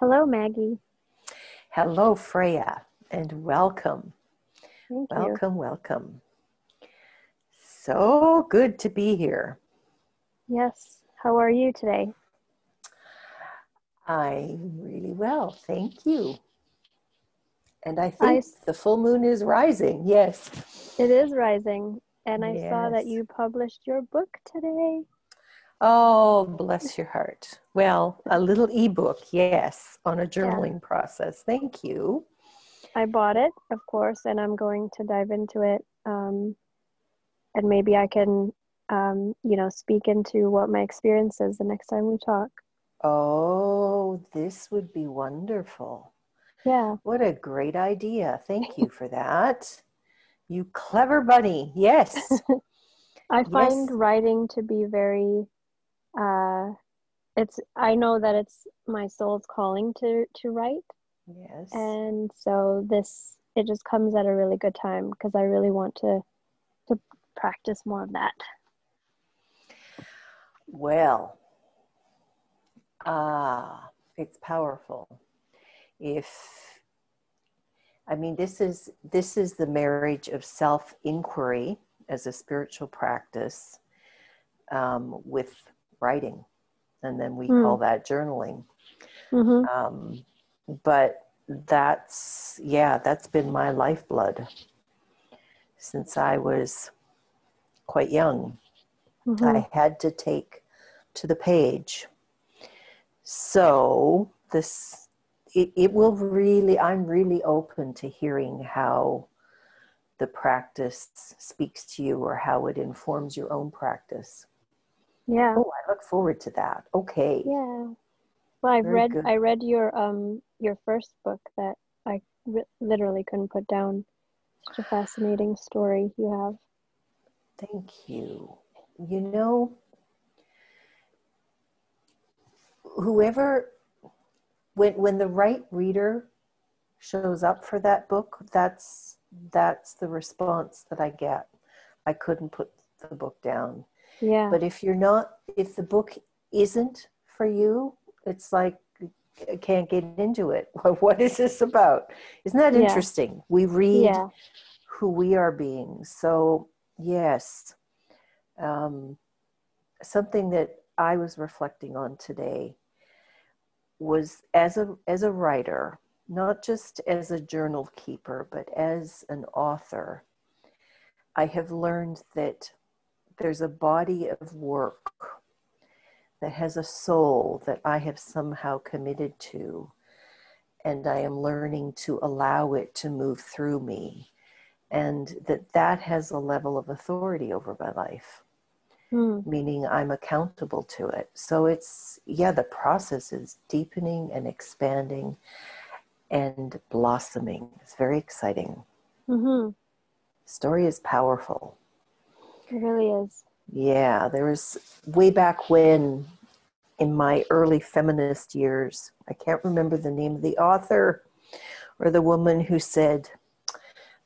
Hello, Maggie. Hello, Freya, and welcome. Thank you. Welcome, welcome. So good to be here. Yes. How are you today? I'm really well, thank you. And I think the full moon is rising. Yes. It is rising, and I saw that you published your book today. Oh, bless your heart. Well, a little ebook, yes, on a journaling process. Thank you. I bought it, of course, and I'm going to dive into it. Um, and maybe I can, um, you know, speak into what my experience is the next time we talk. Oh, this would be wonderful. Yeah. What a great idea. Thank you for that. You clever bunny. Yes. I find Yes. writing to be very uh it's I know that it's my soul's calling to to write Yes. and so this it just comes at a really good time because I really want to to practice more of that. Well, ah, it's powerful. If I mean this is this is the marriage of self-inquiry as a spiritual practice um, with writing, and then we Hmm. call that journaling. hmm Um, but that's yeah, that's been my lifeblood since I was quite young. hmm I had to take to the page. So this it, it will really I'm really open to hearing how the practice speaks to you or how it informs your own practice. Yeah. Oh, I look forward to that. Okay. Yeah. Well, I've Very read good. I read your um your first book that I ri literally couldn't put down. Such a fascinating story you have. Thank you. You know, whoever, when when the right reader shows up for that book, that's that's the response that I get. I couldn't put the book down. Yeah. But if you're not, if the book isn't for you, it's like I can't get into it. What is this about? Isn't that Yeah. interesting? We read Yeah. who we are being. So, yes, um, something that I was reflecting on today was as a as a writer, not just as a journal keeper, but as an author. I have learned that there's a body of work that has a soul that I have somehow committed to, and I am learning to allow it to move through me and that that has a level of authority over my life Hmm. meaning i'm accountable to it. So it's yeah the process is deepening and expanding and blossoming. It's very exciting. Hmm story is powerful It really is. yeah there was way back when in my early feminist years i can't remember the name of the author or the woman who said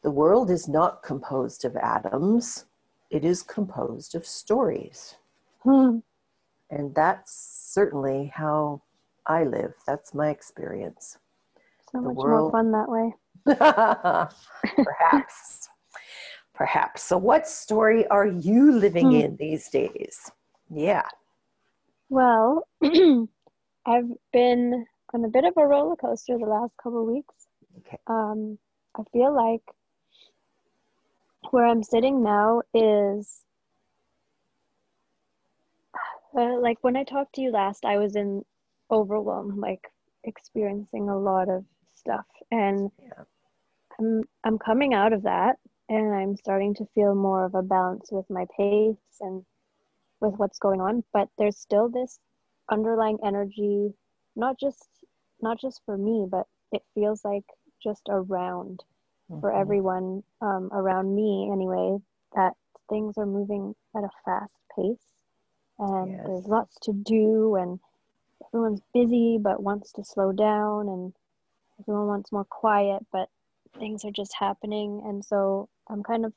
the world is not composed of atoms it is composed of stories Hmm. And that's certainly how I live. That's my experience. So The much world- more fun that way. Perhaps. Perhaps. So, what story are you living Hmm. in these days? Yeah. Well, I've been on a bit of a roller coaster the last couple of weeks. Okay. Um, I feel like where I'm sitting now is uh, like when I talked to you last, I was in overwhelm, like experiencing a lot of stuff, and Yeah. I'm I'm coming out of that, and I'm starting to feel more of a balance with my pace and with what's going on. But there's still this underlying energy, not just not just for me, but it feels like just around for Mhm. everyone um, around me anyway that things are moving at a fast pace and Yes. there's lots to do and everyone's busy but wants to slow down and everyone wants more quiet but things are just happening and so i'm kind of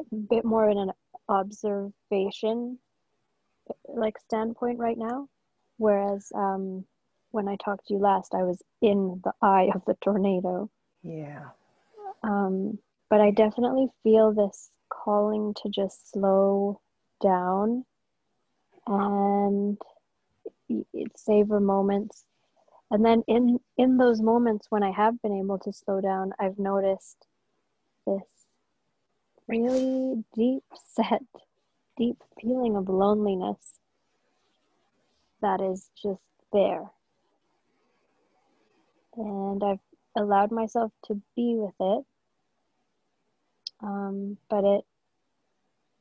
a bit more in an observation like standpoint right now whereas um when I talked to you last, I was in the eye of the tornado. Yeah. Um, but I definitely feel this calling to just slow down and savor moments. And then in in those moments when I have been able to slow down, I've noticed this really deep set, deep feeling of loneliness that is just there. And I've allowed myself to be with it. Um, but it,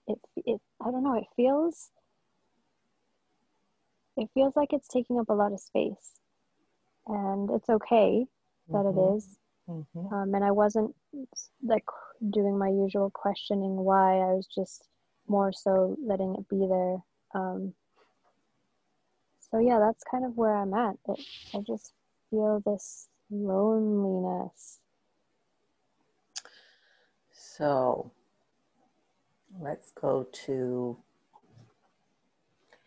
it, it, I don't know, it feels, it feels like it's taking up a lot of space. And it's okay that mm-hmm. it is. Mm-hmm. Um, and I wasn't like doing my usual questioning why. I was just more so letting it be there. Um, so yeah, that's kind of where I'm at. It, I just feel this loneliness. So let's go to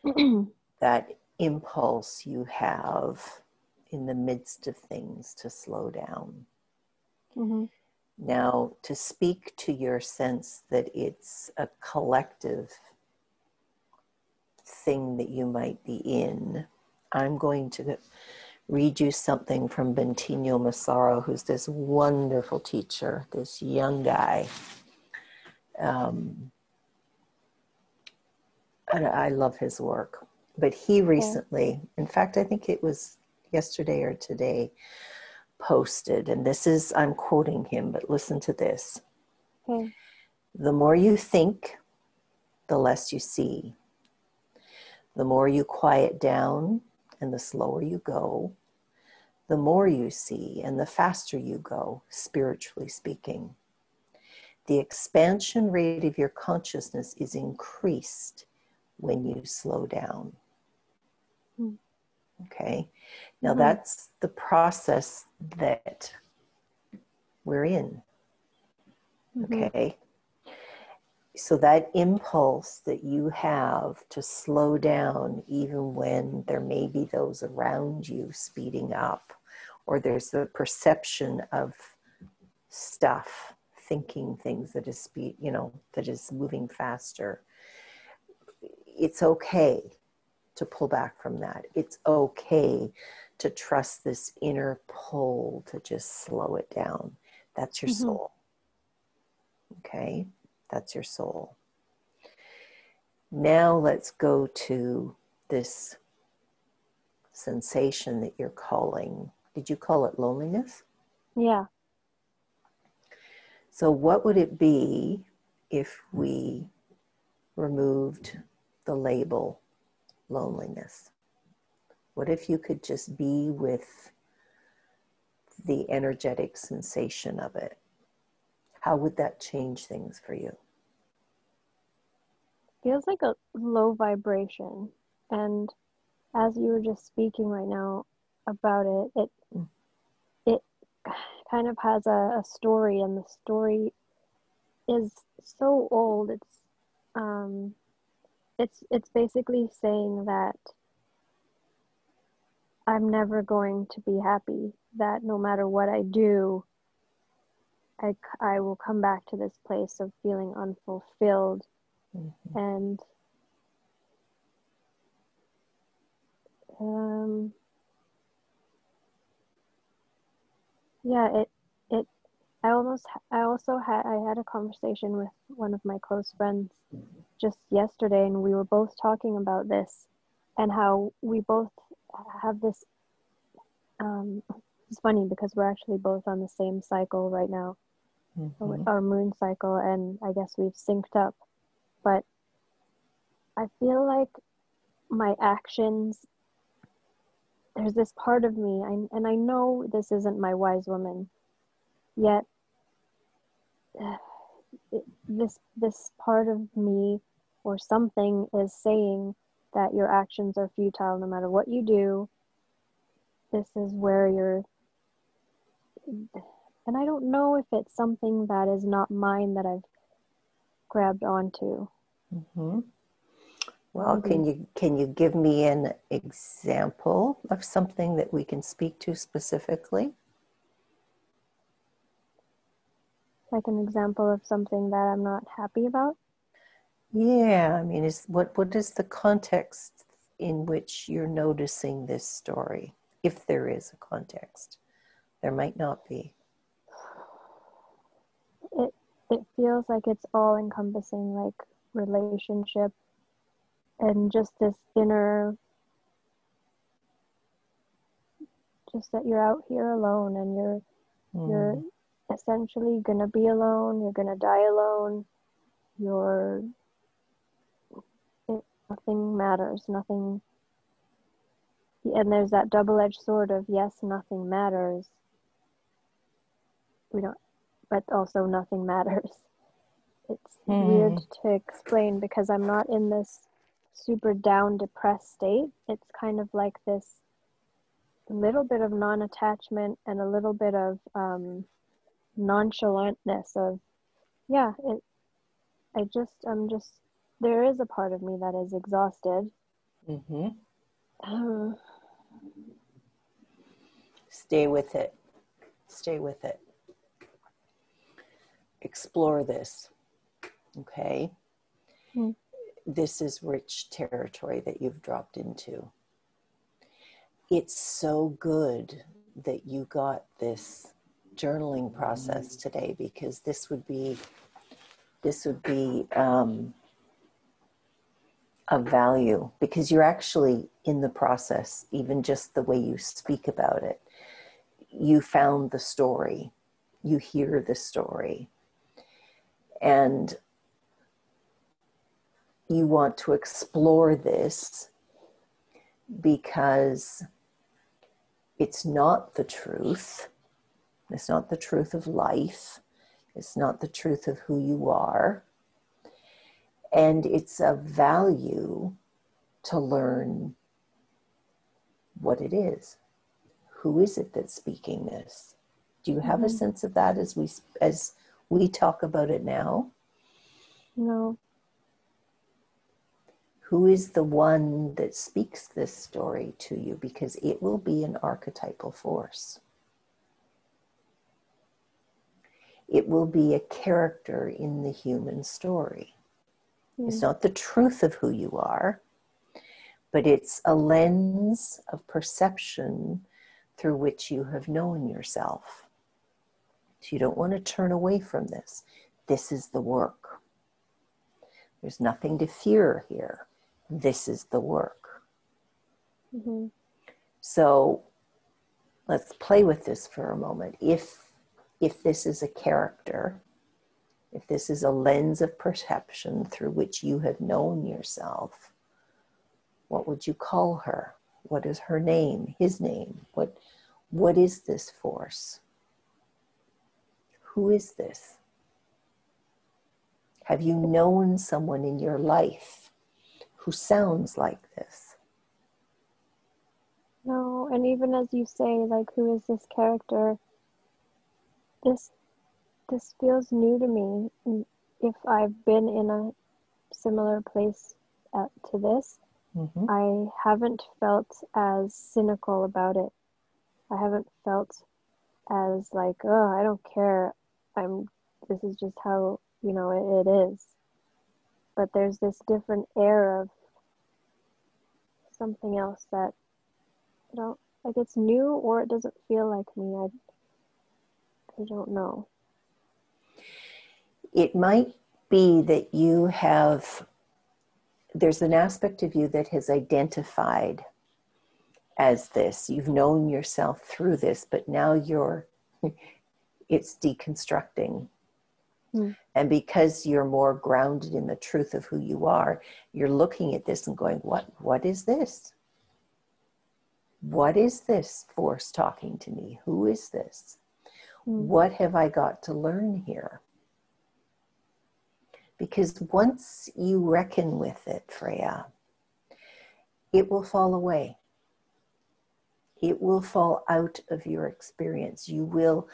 that impulse you have in the midst of things to slow down. Mm-hmm. Now, to speak to your sense that it's a collective thing that you might be in, I'm going to read you something from Bentinho Massaro, who's this wonderful teacher, this young guy. Um, I love his work. But he recently, in fact, I think it was yesterday or today, posted, and this is, I'm quoting him, but listen to this. Okay. The more you think, the less you see. The more you quiet down and the slower you go, the more you see and the faster you go, spiritually speaking. The expansion rate of your consciousness is increased when you slow down. Okay. Now mm-hmm. that's the process that we're in. Mm-hmm. Okay. So that impulse that you have to slow down, even when there may be those around you speeding up, or there's the perception of stuff, thinking things that is speed, you know, that is moving faster. It's okay to pull back from that. It's okay to trust this inner pull to just slow it down. That's your mm-hmm. soul. Okay, that's your soul. Now let's go to this sensation that you're calling. Did you call it loneliness? Yeah. So, what would it be if we removed the label loneliness? What if you could just be with the energetic sensation of it? How would that change things for you? Feels like a low vibration. And as you were just speaking right now about it, it mm. it kind of has a, a story and the story is so old. It's um it's it's basically saying that I'm never going to be happy that no matter what I do I, I will come back to this place of feeling unfulfilled mm-hmm. and um, yeah it it I almost I also had I had a conversation with one of my close friends just yesterday and we were both talking about this and how we both have this um, it's funny because we're actually both on the same cycle right now mm-hmm. our moon cycle and i guess we've synced up but i feel like my actions there's this part of me I, and i know this isn't my wise woman yet this this part of me or something is saying that your actions are futile no matter what you do this is where you're and i don't know if it's something that is not mine that i've grabbed onto mm-hmm. Well, can you can you give me an example of something that we can speak to specifically? Like an example of something that I'm not happy about? Yeah, I mean, is what what is the context in which you're noticing this story? If there is a context, there might not be. It it feels like it's all encompassing, like relationship and just this inner just that you're out here alone and you're mm. you're essentially gonna be alone you're gonna die alone you're nothing matters nothing and there's that double-edged sword of yes nothing matters we don't but also nothing matters it's mm. weird to explain because i'm not in this super down, depressed state. It's kind of like this little bit of non attachment and a little bit of um, nonchalantness of, yeah, it, I just, I'm just, there is a part of me that is exhausted. Mm-hmm. Uh, Stay with it. Stay with it. Explore this. Okay. Mm this is rich territory that you've dropped into. It's so good that you got this journaling process today because this would be this would be um, of value because you're actually in the process even just the way you speak about it you found the story you hear the story and you want to explore this because it's not the truth. It's not the truth of life. It's not the truth of who you are. And it's of value to learn what it is. Who is it that's speaking this? Do you have mm-hmm. a sense of that as we as we talk about it now? No who is the one that speaks this story to you because it will be an archetypal force. It will be a character in the human story. Mm. It's not the truth of who you are, but it's a lens of perception through which you have known yourself. So you don't want to turn away from this. This is the work. There's nothing to fear here this is the work. Mm-hmm. So let's play with this for a moment. If if this is a character, if this is a lens of perception through which you have known yourself, what would you call her? What is her name? His name? What what is this force? Who is this? Have you known someone in your life who sounds like this. No, and even as you say, like, who is this character? This this feels new to me. If I've been in a similar place at, to this, mm-hmm. I haven't felt as cynical about it. I haven't felt as like, oh, I don't care. I'm. This is just how you know it, it is. But there's this different air of something else that I don't like it's new or it doesn't feel like me. I I don't know. It might be that you have there's an aspect of you that has identified as this. You've known yourself through this, but now you're it's deconstructing Mm. And because you're more grounded in the truth of who you are, you're looking at this and going, what, what is this? What is this force talking to me? Who is this? Mm. What have I got to learn here? Because once you reckon with it, Freya, it will fall away. It will fall out of your experience. You will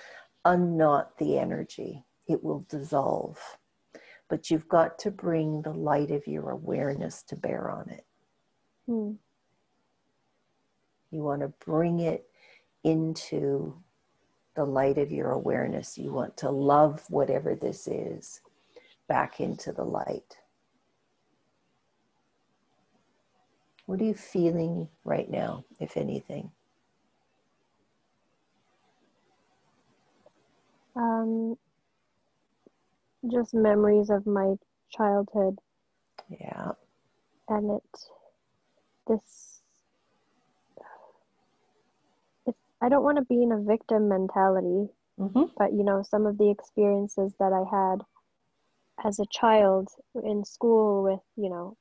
unknot the energy it will dissolve. but you've got to bring the light of your awareness to bear on it. Hmm. You want to bring it into the light of your awareness. You want to love whatever this is back into the light. What are you feeling right now, if anything? Um, just memories of my childhood. Yeah. And it, this, it's, I don't want to be in a victim mentality, Mm-hmm. but you know, some of the experiences that I had as a child in school with, you know,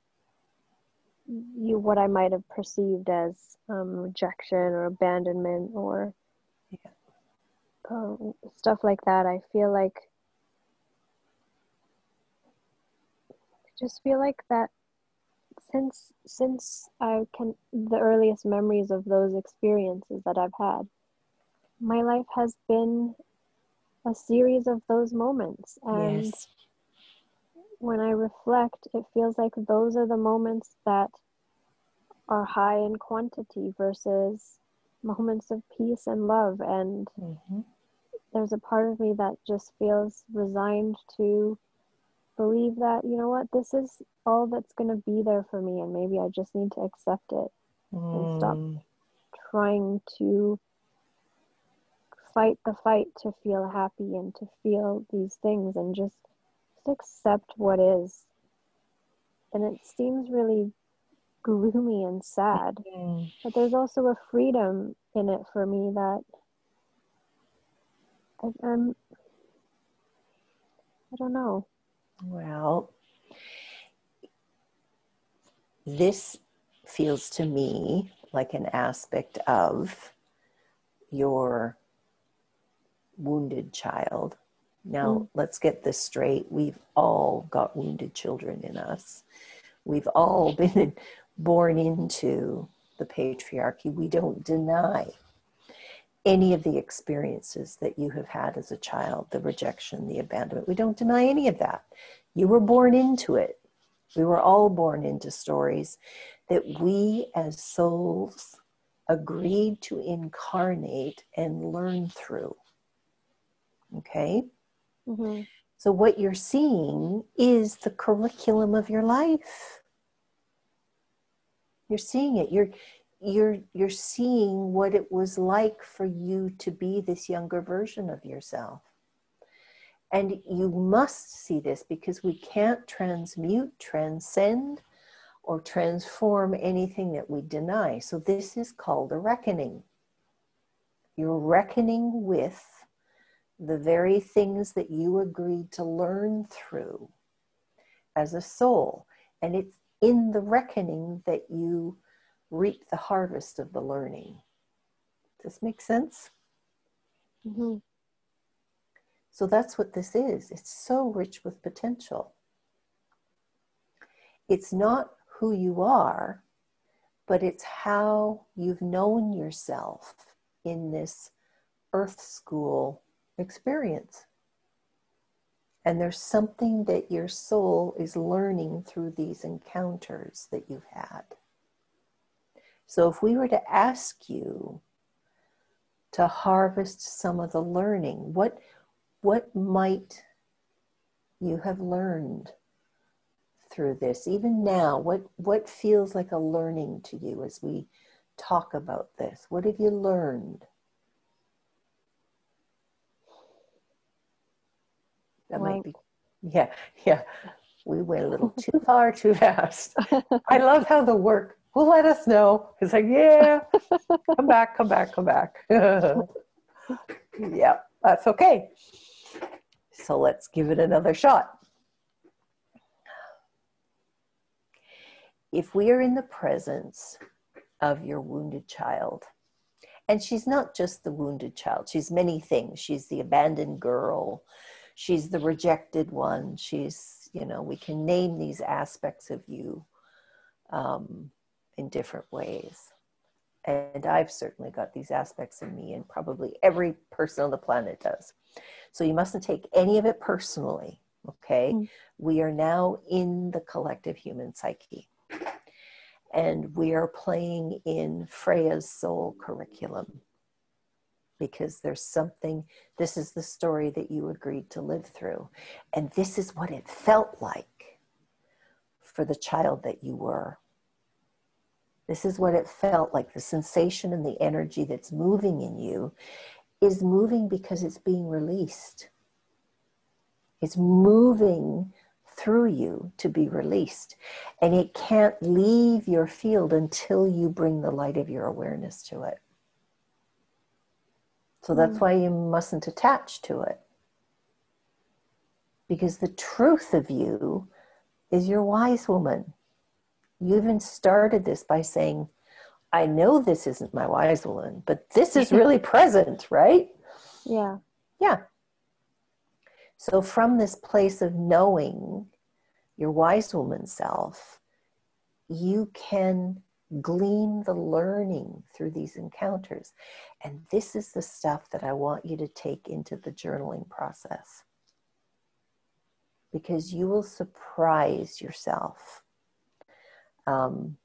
you what I might have perceived as um, rejection or abandonment or Yeah. uh, stuff like that. I feel like I just feel like that since since I can the earliest memories of those experiences that I've had, my life has been a series of those moments and yes. When I reflect, it feels like those are the moments that are high in quantity versus moments of peace and love. And Mm-hmm. there's a part of me that just feels resigned to believe that, you know what, this is all that's going to be there for me. And maybe I just need to accept it, And stop. Mm, trying to fight the fight to feel happy and to feel these things and just, just accept what is. And it seems really gloomy and sad. mm. But there's also a freedom in it for me that I, I'm, I don't know. Well, this feels to me like an aspect of your wounded child. Now, Mm. let's get this straight. We've all got wounded children in us. We've all been born into the patriarchy. We don't deny any of the experiences that you have had as a child the rejection, the abandonment. We don't deny any of that. You were born into it. We were all born into stories that we as souls agreed to incarnate and learn through. Okay? Hmm So, what you're seeing is the curriculum of your life. You're seeing it. You're you're you're seeing what it was like for you to be this younger version of yourself. And you must see this because we can't transmute, transcend, or transform anything that we deny. So, this is called a reckoning. You're reckoning with the very things that you agreed to learn through as a soul. And it's in the reckoning that you reap the harvest of the learning. Does this make sense? hmm So that's what this is. It's so rich with potential. It's not who you are, but it's how you've known yourself in this earth school experience. And there's something that your soul is learning through these encounters that you've had. So if we were to ask you to harvest some of the learning, what what might you have learned through this even now what what feels like a learning to you as we talk about this what have you learned that might be yeah yeah. We went a little too far too fast. I love how the work will let us know? It's like yeah come back come back come back. Yeah that's okay. So let's give it another shot. If we are in the presence of your wounded child, and she's not just the wounded child, she's many things. She's the abandoned girl, she's the rejected one, she's, you know, we can name these aspects of you um, in different ways. And I've certainly got these aspects in me, and probably every person on the planet does. So you mustn't take any of it personally. Okay. Mm. We are now in the collective human psyche. And we are playing in Freya's soul curriculum because there's something, this is the story that you agreed to live through. And this is what it felt like for the child that you were. This is what it felt like. The sensation and the energy that's moving in you is moving because it's being released. It's moving through you to be released. And it can't leave your field until you bring the light of your awareness to it. So that's mm. why you mustn't attach to it. Because the truth of you is your wise woman. You even started this by saying, I know this isn't my wise woman, but this is really present, right? Yeah. Yeah. So, from this place of knowing your wise woman self, you can glean the learning through these encounters. And this is the stuff that I want you to take into the journaling process. Because you will surprise yourself. Um,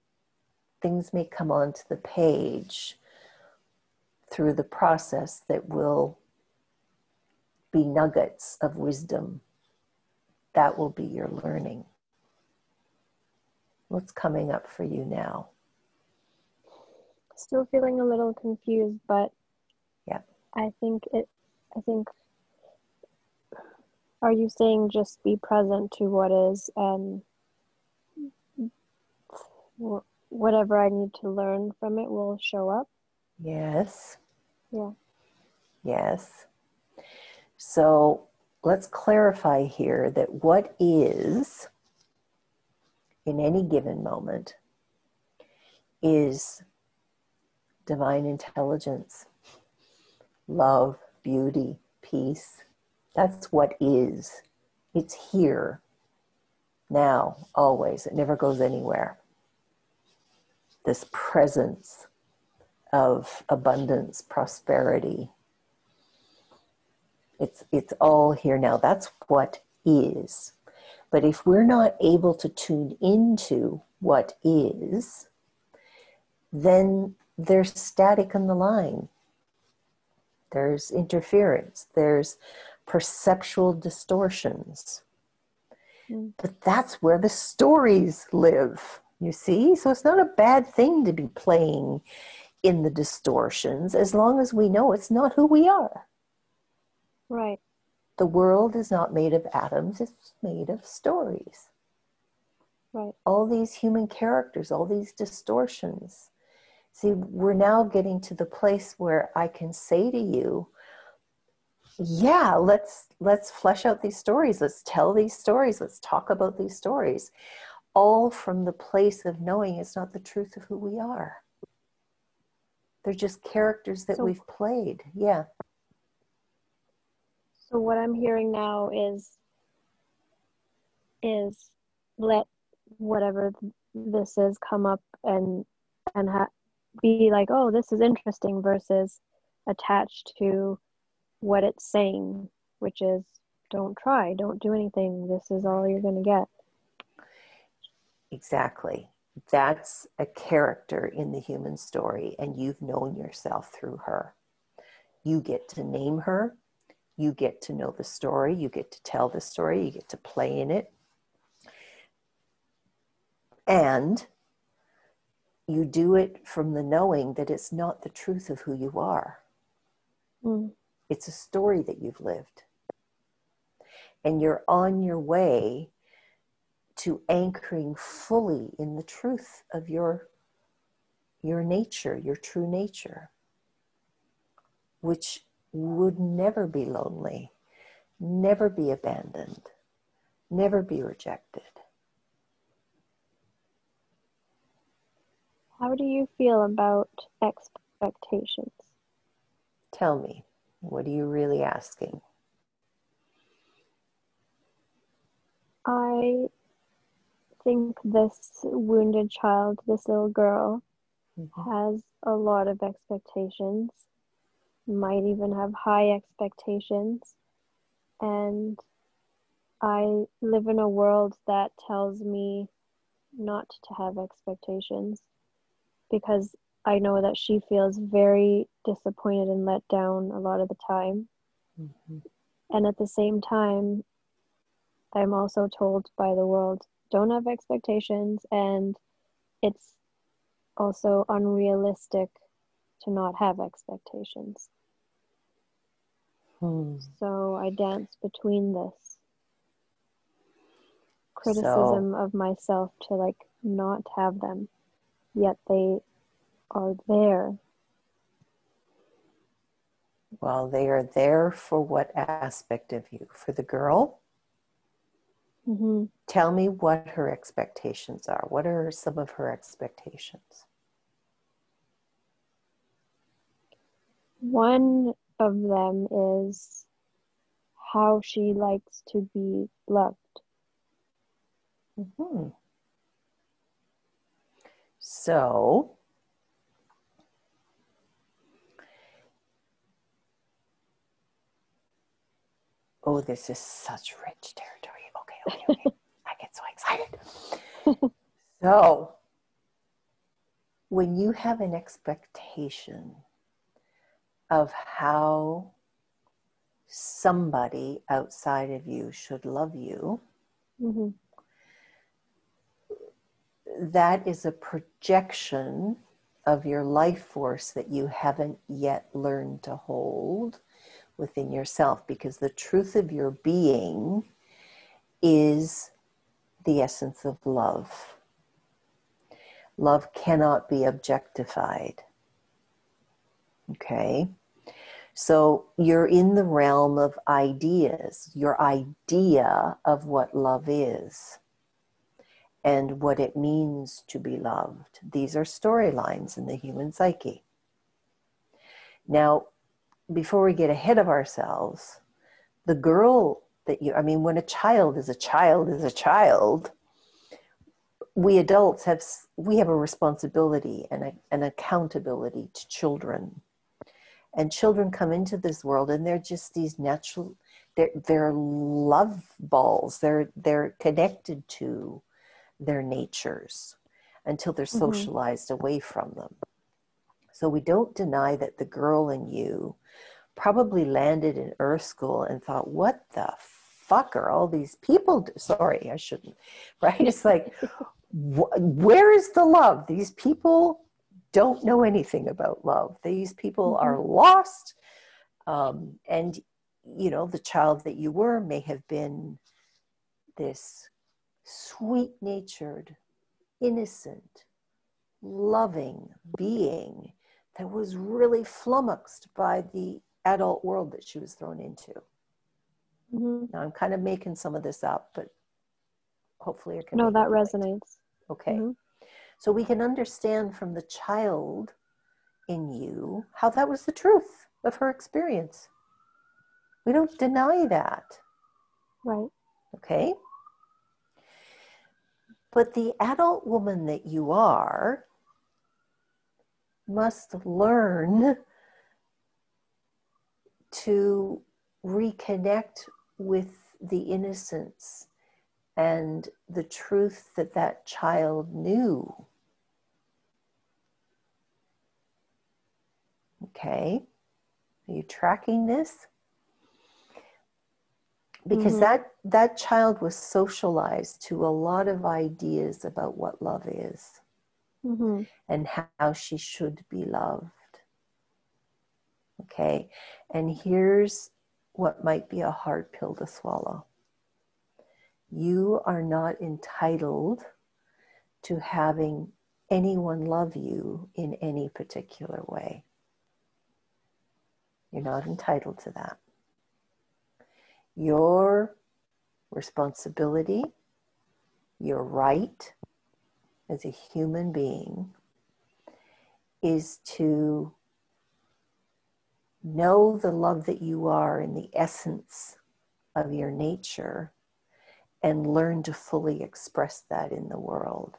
things may come onto the page through the process that will be nuggets of wisdom. That will be your learning. What's coming up for you now? Still feeling a little confused, but yeah, I think it. I think. Are you saying just be present to what is and whatever I need to learn from it will show up? Yes. Yeah. Yes. So let's clarify here that what is in any given moment is divine intelligence, love, beauty, peace. That's what is. It's here, now, always. It never goes anywhere. This presence of abundance, prosperity. It's, it's all here now. That's what is. But if we're not able to tune into what is, then there's static in the line. There's interference. There's perceptual distortions. Mm. But that's where the stories live, you see? So it's not a bad thing to be playing in the distortions as long as we know it's not who we are. Right. The world is not made of atoms, it's made of stories. Right. All these human characters, all these distortions. See, we're now getting to the place where I can say to you, yeah, let's let's flesh out these stories. Let's tell these stories. Let's talk about these stories. All from the place of knowing it's not the truth of who we are. They're just characters that so, we've played. Yeah. So what I'm hearing now is is let whatever this is come up and and ha- be like, oh, this is interesting versus attached to what it's saying, which is don't try, don't do anything. This is all you're going to get. Exactly that's a character in the human story, and you've known yourself through her. You get to name her, you get to know the story, you get to tell the story, you get to play in it. And you do it from the knowing that it's not the truth of who you are. Mm. It's a story that you've lived. And you're on your way to anchoring fully in the truth of your your nature, your true nature, which would never be lonely, never be abandoned, never be rejected. How do you feel about expectations? Tell me, what are you really asking? I think this wounded child, this little girl, mm-hmm. has a lot of expectations, might even have high expectations. And I live in a world that tells me not to have expectations because I know that she feels very disappointed and let down a lot of the time. Mm-hmm. And at the same time, I'm also told by the world don't have expectations, and it's also unrealistic to not have expectations. Hmm. So I dance between this criticism so, of myself to like not have them, yet they are there. Well, they are there for what aspect of you? For the girl? Mm-hmm. Tell me what her expectations are. What are some of her expectations? One of them is how she likes to be loved. Mm-hmm. So, oh, this is such rich territory. Okay, okay, okay. I get so excited. so, when you have an expectation of how somebody outside of you should love you, mm-hmm. That is a projection of your life force that you haven't yet learned to hold within yourself because the truth of your being is the essence of love. Love cannot be objectified. Okay? So you're in the realm of ideas, your idea of what love is and what it means to be loved. These are storylines in the human psyche. Now, before we get ahead of ourselves, the girl that you, I mean, when a child is a child is a child, we adults have, we have a responsibility and a, an accountability to children and children come into this world and they're just these natural they're, they're love balls they're they're connected to their natures until they're mm-hmm. socialized away from them so we don't deny that the girl in you probably landed in earth school and thought what the fuck are all these people do? sorry i shouldn't right it's like wh- where is the love these people don't know anything about love. These people mm-hmm. are lost. Um, and, you know, the child that you were may have been this sweet natured, innocent, loving being that was really flummoxed by the adult world that she was thrown into. Mm-hmm. Now, I'm kind of making some of this up, but hopefully, it can. No, that resonates. Okay. Mm-hmm. So we can understand from the child in you how that was the truth of her experience. We don't deny that. Right. Okay. But the adult woman that you are must learn to reconnect with the innocence and the truth that that child knew. Okay, are you tracking this? Because mm-hmm. that that child was socialized to a lot of ideas about what love is mm-hmm. and how she should be loved. Okay, and here's what might be a hard pill to swallow you are not entitled to having anyone love you in any particular way. You're not entitled to that. Your responsibility, your right as a human being is to know the love that you are in the essence of your nature and learn to fully express that in the world.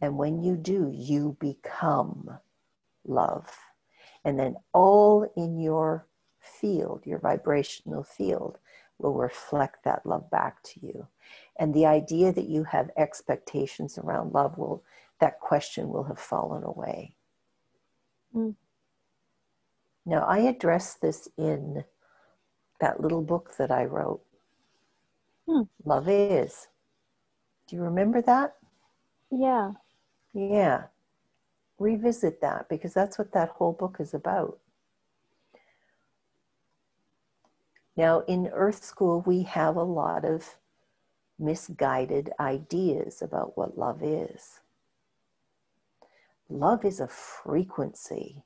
And when you do, you become love. And then all in your field, your vibrational field, will reflect that love back to you. And the idea that you have expectations around love will, that question will have fallen away. Mm. Now, I address this in that little book that I wrote. Hmm. Love is. Do you remember that? Yeah. Yeah. Revisit that because that's what that whole book is about. Now, in Earth School, we have a lot of misguided ideas about what love is. Love is a frequency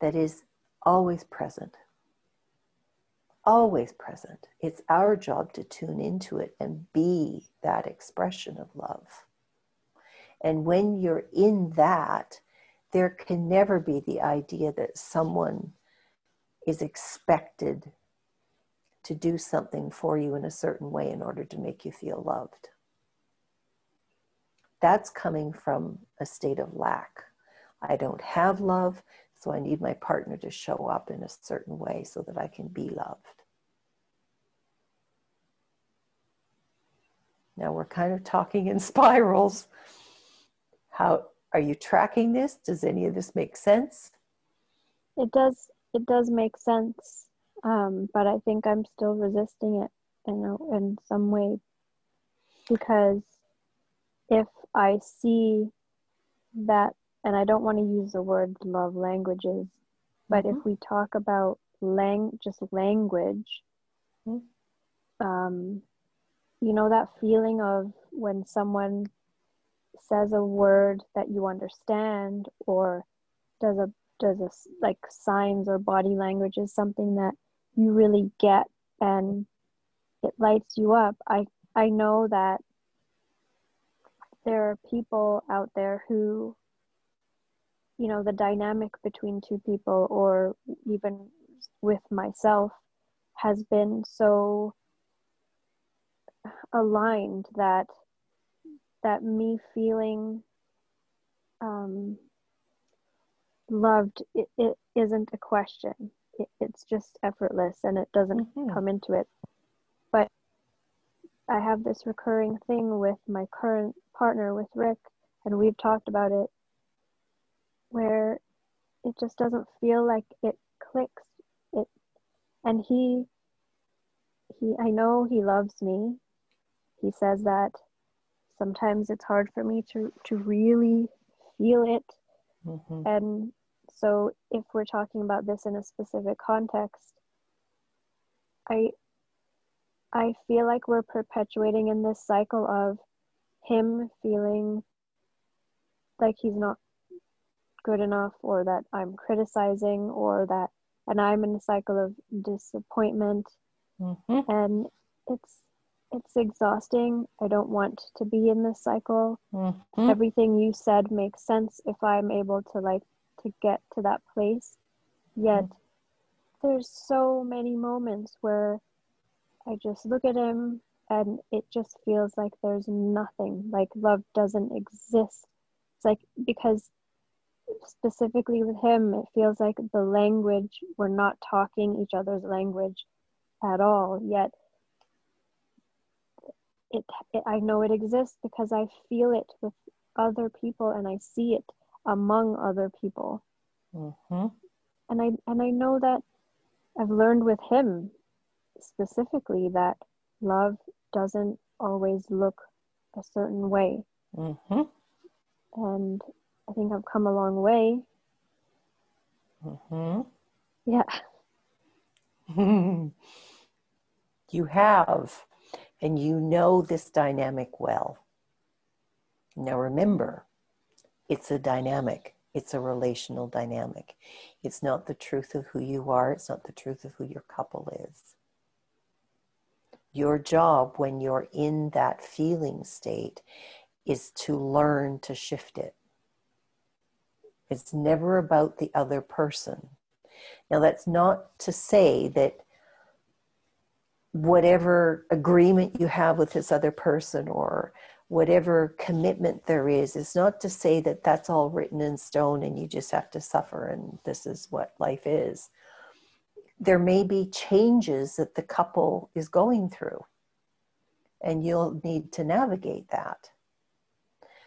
that is always present. Always present. It's our job to tune into it and be that expression of love. And when you're in that, there can never be the idea that someone is expected to do something for you in a certain way in order to make you feel loved. That's coming from a state of lack. I don't have love, so I need my partner to show up in a certain way so that I can be loved. Now we're kind of talking in spirals. How are you tracking this? Does any of this make sense? It does. It does make sense, um, but I think I'm still resisting it in a, in some way because if I see that, and I don't want to use the word love languages, but mm-hmm. if we talk about lang just language, mm-hmm. um, you know that feeling of when someone says a word that you understand or does a does a like signs or body language is something that you really get and it lights you up. I i know that there are people out there who you know the dynamic between two people or even with myself has been so aligned that that me feeling um, loved it, it isn't a question it, it's just effortless and it doesn't mm-hmm. come into it but i have this recurring thing with my current partner with rick and we've talked about it where it just doesn't feel like it clicks it and he he i know he loves me he says that sometimes it's hard for me to to really feel it mm-hmm. and so if we're talking about this in a specific context i i feel like we're perpetuating in this cycle of him feeling like he's not good enough or that i'm criticizing or that and i'm in a cycle of disappointment mm-hmm. and it's it's exhausting. I don't want to be in this cycle. Mm-hmm. Everything you said makes sense if I'm able to like to get to that place. Yet mm-hmm. there's so many moments where I just look at him and it just feels like there's nothing. Like love doesn't exist. It's like because specifically with him it feels like the language we're not talking each other's language at all. Yet it, it i know it exists because i feel it with other people and i see it among other people mm-hmm. and i and i know that i've learned with him specifically that love doesn't always look a certain way mm-hmm. and i think i've come a long way mm-hmm. yeah you have and you know this dynamic well. Now remember, it's a dynamic, it's a relational dynamic. It's not the truth of who you are, it's not the truth of who your couple is. Your job when you're in that feeling state is to learn to shift it. It's never about the other person. Now, that's not to say that whatever agreement you have with this other person or whatever commitment there is is not to say that that's all written in stone and you just have to suffer and this is what life is there may be changes that the couple is going through, and you'll need to navigate that.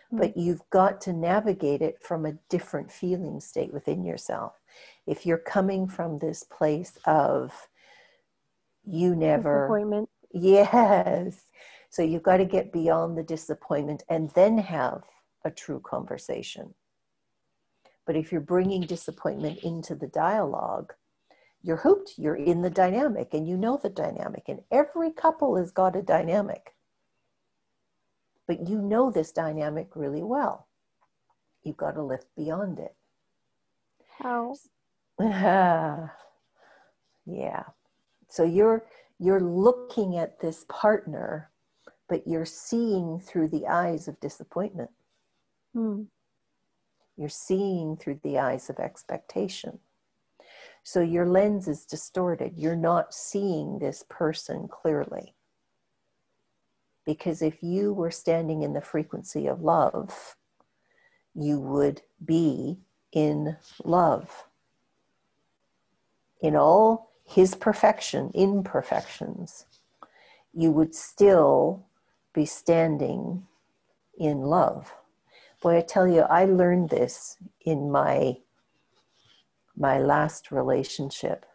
Mm-hmm. But you've got to navigate it from a different feeling state within yourself. If you're coming from this place of you never. Yes. So you've got to get beyond the disappointment and then have a true conversation. But if you're bringing disappointment into the dialogue, you're hooped. You're in the dynamic and you know the dynamic. And every couple has got a dynamic. But you know this dynamic really well. You've got to lift beyond it. How? yeah. So you're you're looking at this partner, but you're seeing through the eyes of disappointment. Hmm. You're seeing through the eyes of expectation. So your lens is distorted. You're not seeing this person clearly. Because if you were standing in the frequency of love, you would be in love. In all his perfection, imperfections, you would still be standing in love. Boy, I tell you, I learned this in my my last relationship.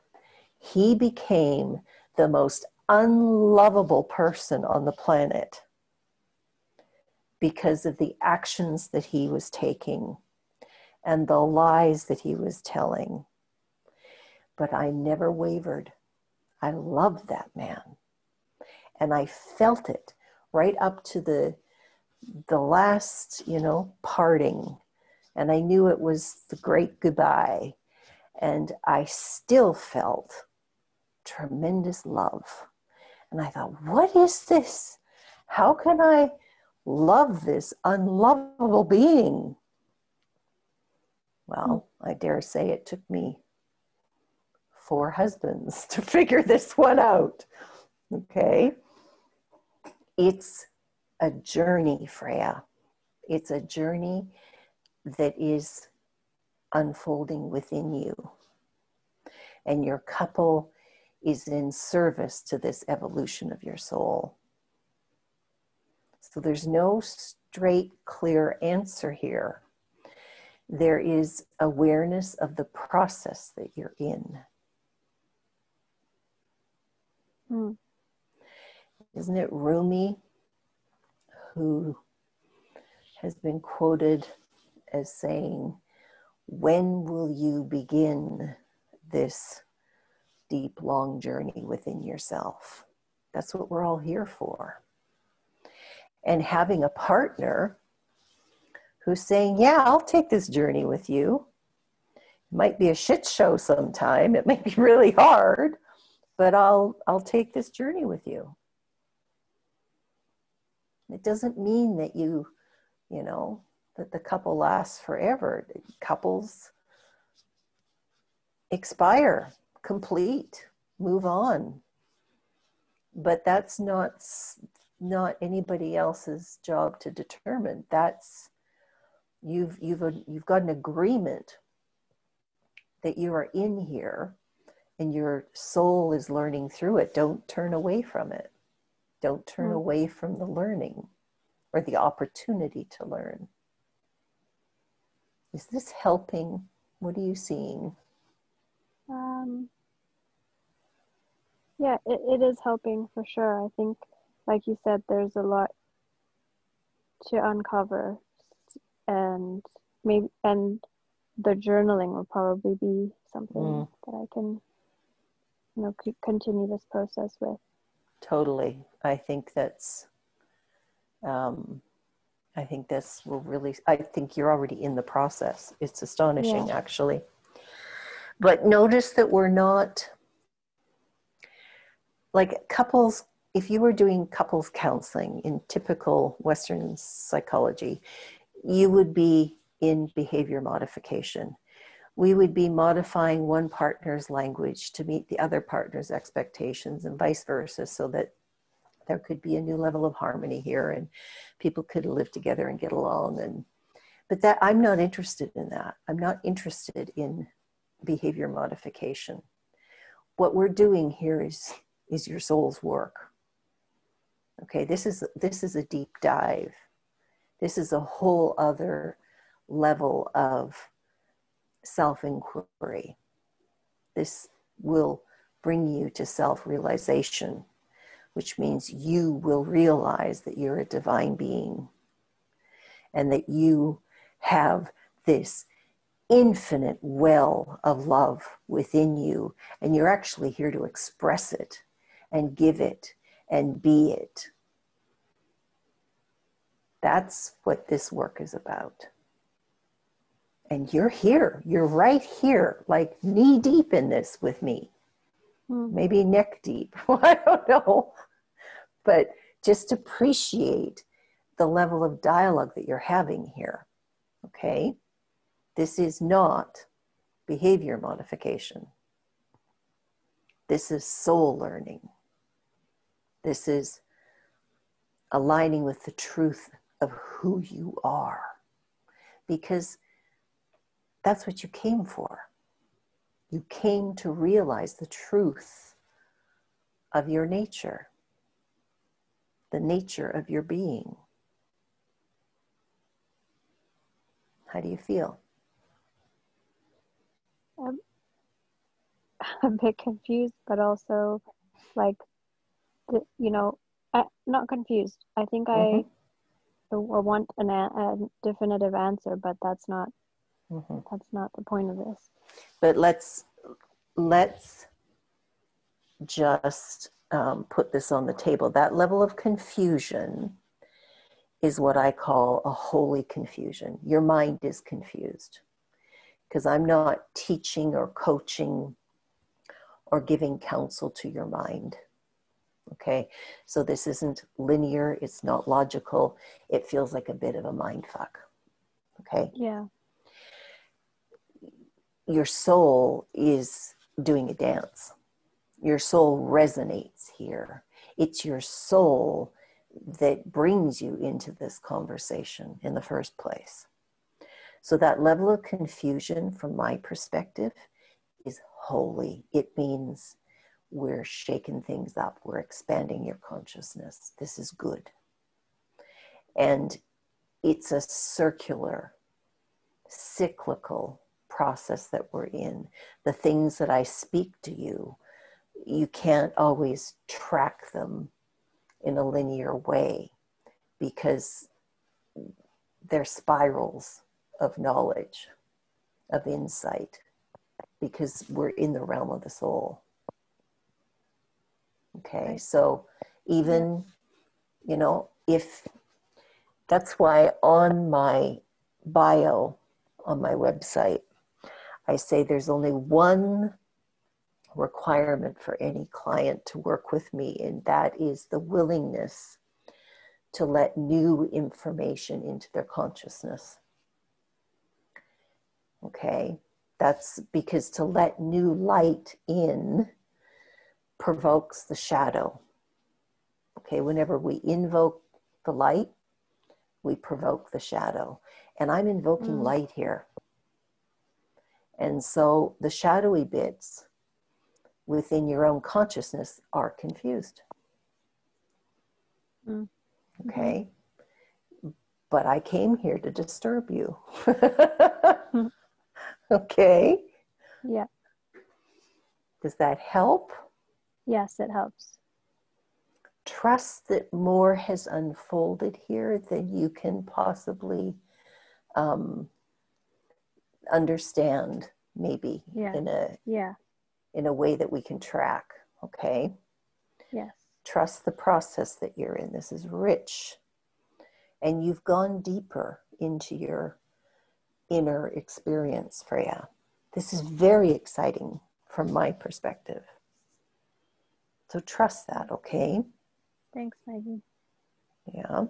He became the most unlovable person on the planet because of the actions that he was taking and the lies that he was telling. But I never wavered. I loved that man. And I felt it right up to the the last, you know, parting. And I knew it was the great goodbye. And I still felt tremendous love. And I thought, what is this? How can I love this unlovable being? Well, I dare say it took me four husbands to figure this one out. Okay. It's a journey, Freya. It's a journey that is unfolding within you. And your couple is in service to this evolution of your soul. So there's no straight, clear answer here. There is awareness of the process that you're in. Hmm. Isn't it Rumi who has been quoted as saying, When will you begin this deep, long journey within yourself? That's what we're all here for. And having a partner who's saying, Yeah, I'll take this journey with you. It might be a shit show sometime, it might be really hard, but I'll, I'll take this journey with you. It doesn't mean that you, you know, that the couple lasts forever. Couples expire, complete, move on. But that's not not anybody else's job to determine. That's you've you've you've got an agreement that you are in here and your soul is learning through it. Don't turn away from it. Don't turn mm. away from the learning or the opportunity to learn. Is this helping? What are you seeing? Um, yeah, it, it is helping for sure. I think, like you said, there's a lot to uncover, and maybe and the journaling will probably be something mm. that I can, you know, continue this process with. Totally. I think that's, um, I think this will really, I think you're already in the process. It's astonishing, yeah. actually. But notice that we're not, like couples, if you were doing couples counseling in typical Western psychology, you would be in behavior modification we would be modifying one partner's language to meet the other partner's expectations and vice versa so that there could be a new level of harmony here and people could live together and get along and but that i'm not interested in that i'm not interested in behavior modification what we're doing here is is your soul's work. Okay, this is this is a deep dive. This is a whole other level of self-inquiry. This will bring you to self-realization, which means you will realize that you're a divine being and that you have this infinite well of love within you, and you're actually here to express it and give it and be it. That's what this work is about. And you're here, you're right here, like knee deep in this with me. Hmm. Maybe neck deep, I don't know. But just appreciate the level of dialogue that you're having here. Okay? This is not behavior modification. This is soul learning. This is aligning with the truth of who you are. Because that's what you came for. You came to realize the truth of your nature, the nature of your being. How do you feel? Um, I'm a bit confused, but also like, you know, I, not confused. I think mm-hmm. I, I want an, a definitive answer, but that's not mm-hmm. that's not the point of this. But let's let's just um, put this on the table. That level of confusion is what I call a holy confusion. Your mind is confused because I'm not teaching or coaching or giving counsel to your mind. Okay, so this isn't linear, it's not logical, it feels like a bit of a mind fuck. Okay, yeah. Your soul is doing a dance, your soul resonates here. It's your soul that brings you into this conversation in the first place. So, that level of confusion, from my perspective, is holy. It means we're shaking things up, we're expanding your consciousness. This is good. And it's a circular, cyclical process that we're in. The things that I speak to you, you can't always track them in a linear way because they're spirals of knowledge, of insight, because we're in the realm of the soul. Okay, so even, you know, if that's why on my bio on my website, I say there's only one requirement for any client to work with me, and that is the willingness to let new information into their consciousness. Okay, that's because to let new light in provokes the shadow. Okay, whenever we invoke the light, we provoke the shadow. And I'm invoking mm. light here. And so the shadowy bits within your own consciousness are confused. Mm. Okay? But I came here to disturb you. okay? Yeah. Does that help? Yes, it helps. Trust that more has unfolded here than you can possibly um, understand, maybe yeah. in a yeah in a way that we can track. Okay. Yes. Trust the process that you're in. This is rich, and you've gone deeper into your inner experience, Freya. This is very exciting from my perspective. So trust that, okay? Thanks, Maggie. Yeah.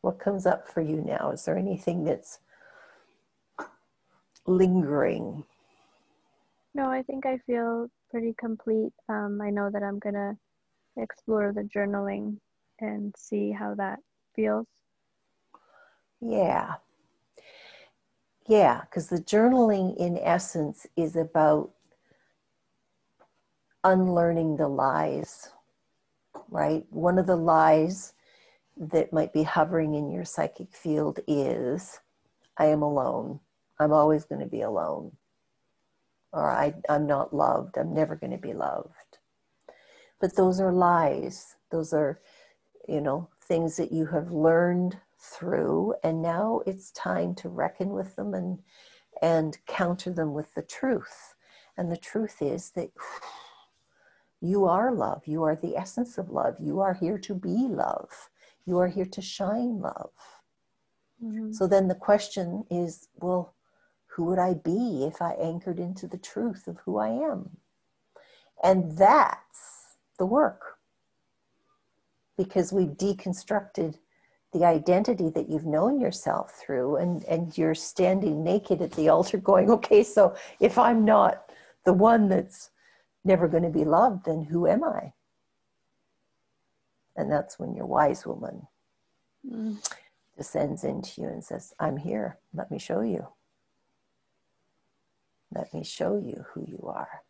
What comes up for you now? Is there anything that's lingering? No, I think I feel pretty complete. Um, I know that I'm going to explore the journaling and see how that feels. Yeah. Yeah, because the journaling, in essence, is about unlearning the lies, right? One of the lies that might be hovering in your psychic field is I am alone. I'm always going to be alone. Or I, I'm not loved. I'm never going to be loved. But those are lies. Those are, you know, things that you have learned through. And now it's time to reckon with them and, and counter them with the truth. And the truth is that you are love. You are the essence of love. You are here to be love. You are here to shine love. Mm-hmm. So then the question is well, who would I be if I anchored into the truth of who I am? And that's the work. Because we've deconstructed the identity that you've known yourself through, and, and you're standing naked at the altar going, okay, so if I'm not the one that's never going to be loved, then who am I? And that's when your wise woman mm. descends into you and says, I'm here. Let me show you. Let me show you who you are.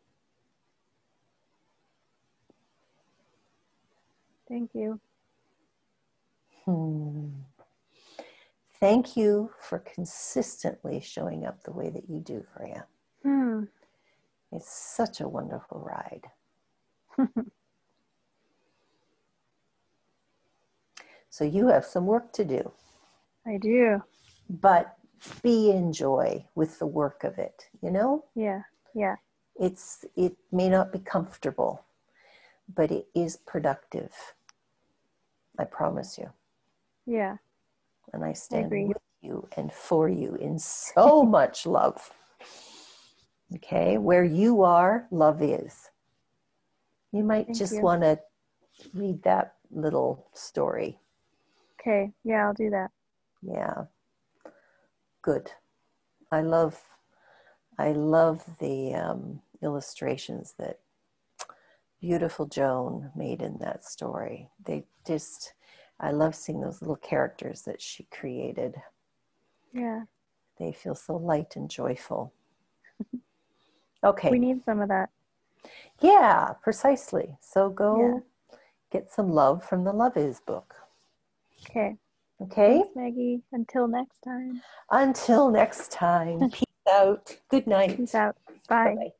Thank you. Hmm. Thank you for consistently showing up the way that you do, Freya. Hmm. It's such a wonderful ride. so you have some work to do. I do. But be in joy with the work of it, you know? Yeah. Yeah. It's it may not be comfortable, but it is productive. I promise you. Yeah. And I stand I with you and for you in so much love. Okay, where you are, love is. You might Thank just want to read that little story. Okay, yeah, I'll do that. Yeah. Good. I love I love the um, illustrations that beautiful Joan made in that story. They just I love seeing those little characters that she created. Yeah. They feel so light and joyful. Okay. We need some of that. Yeah, precisely. So go yeah. get some love from the Love Is book. Okay. Okay. Thanks, Maggie. Until next time. Until next time. Peace out. Good night. Peace out. Bye. Bye-bye.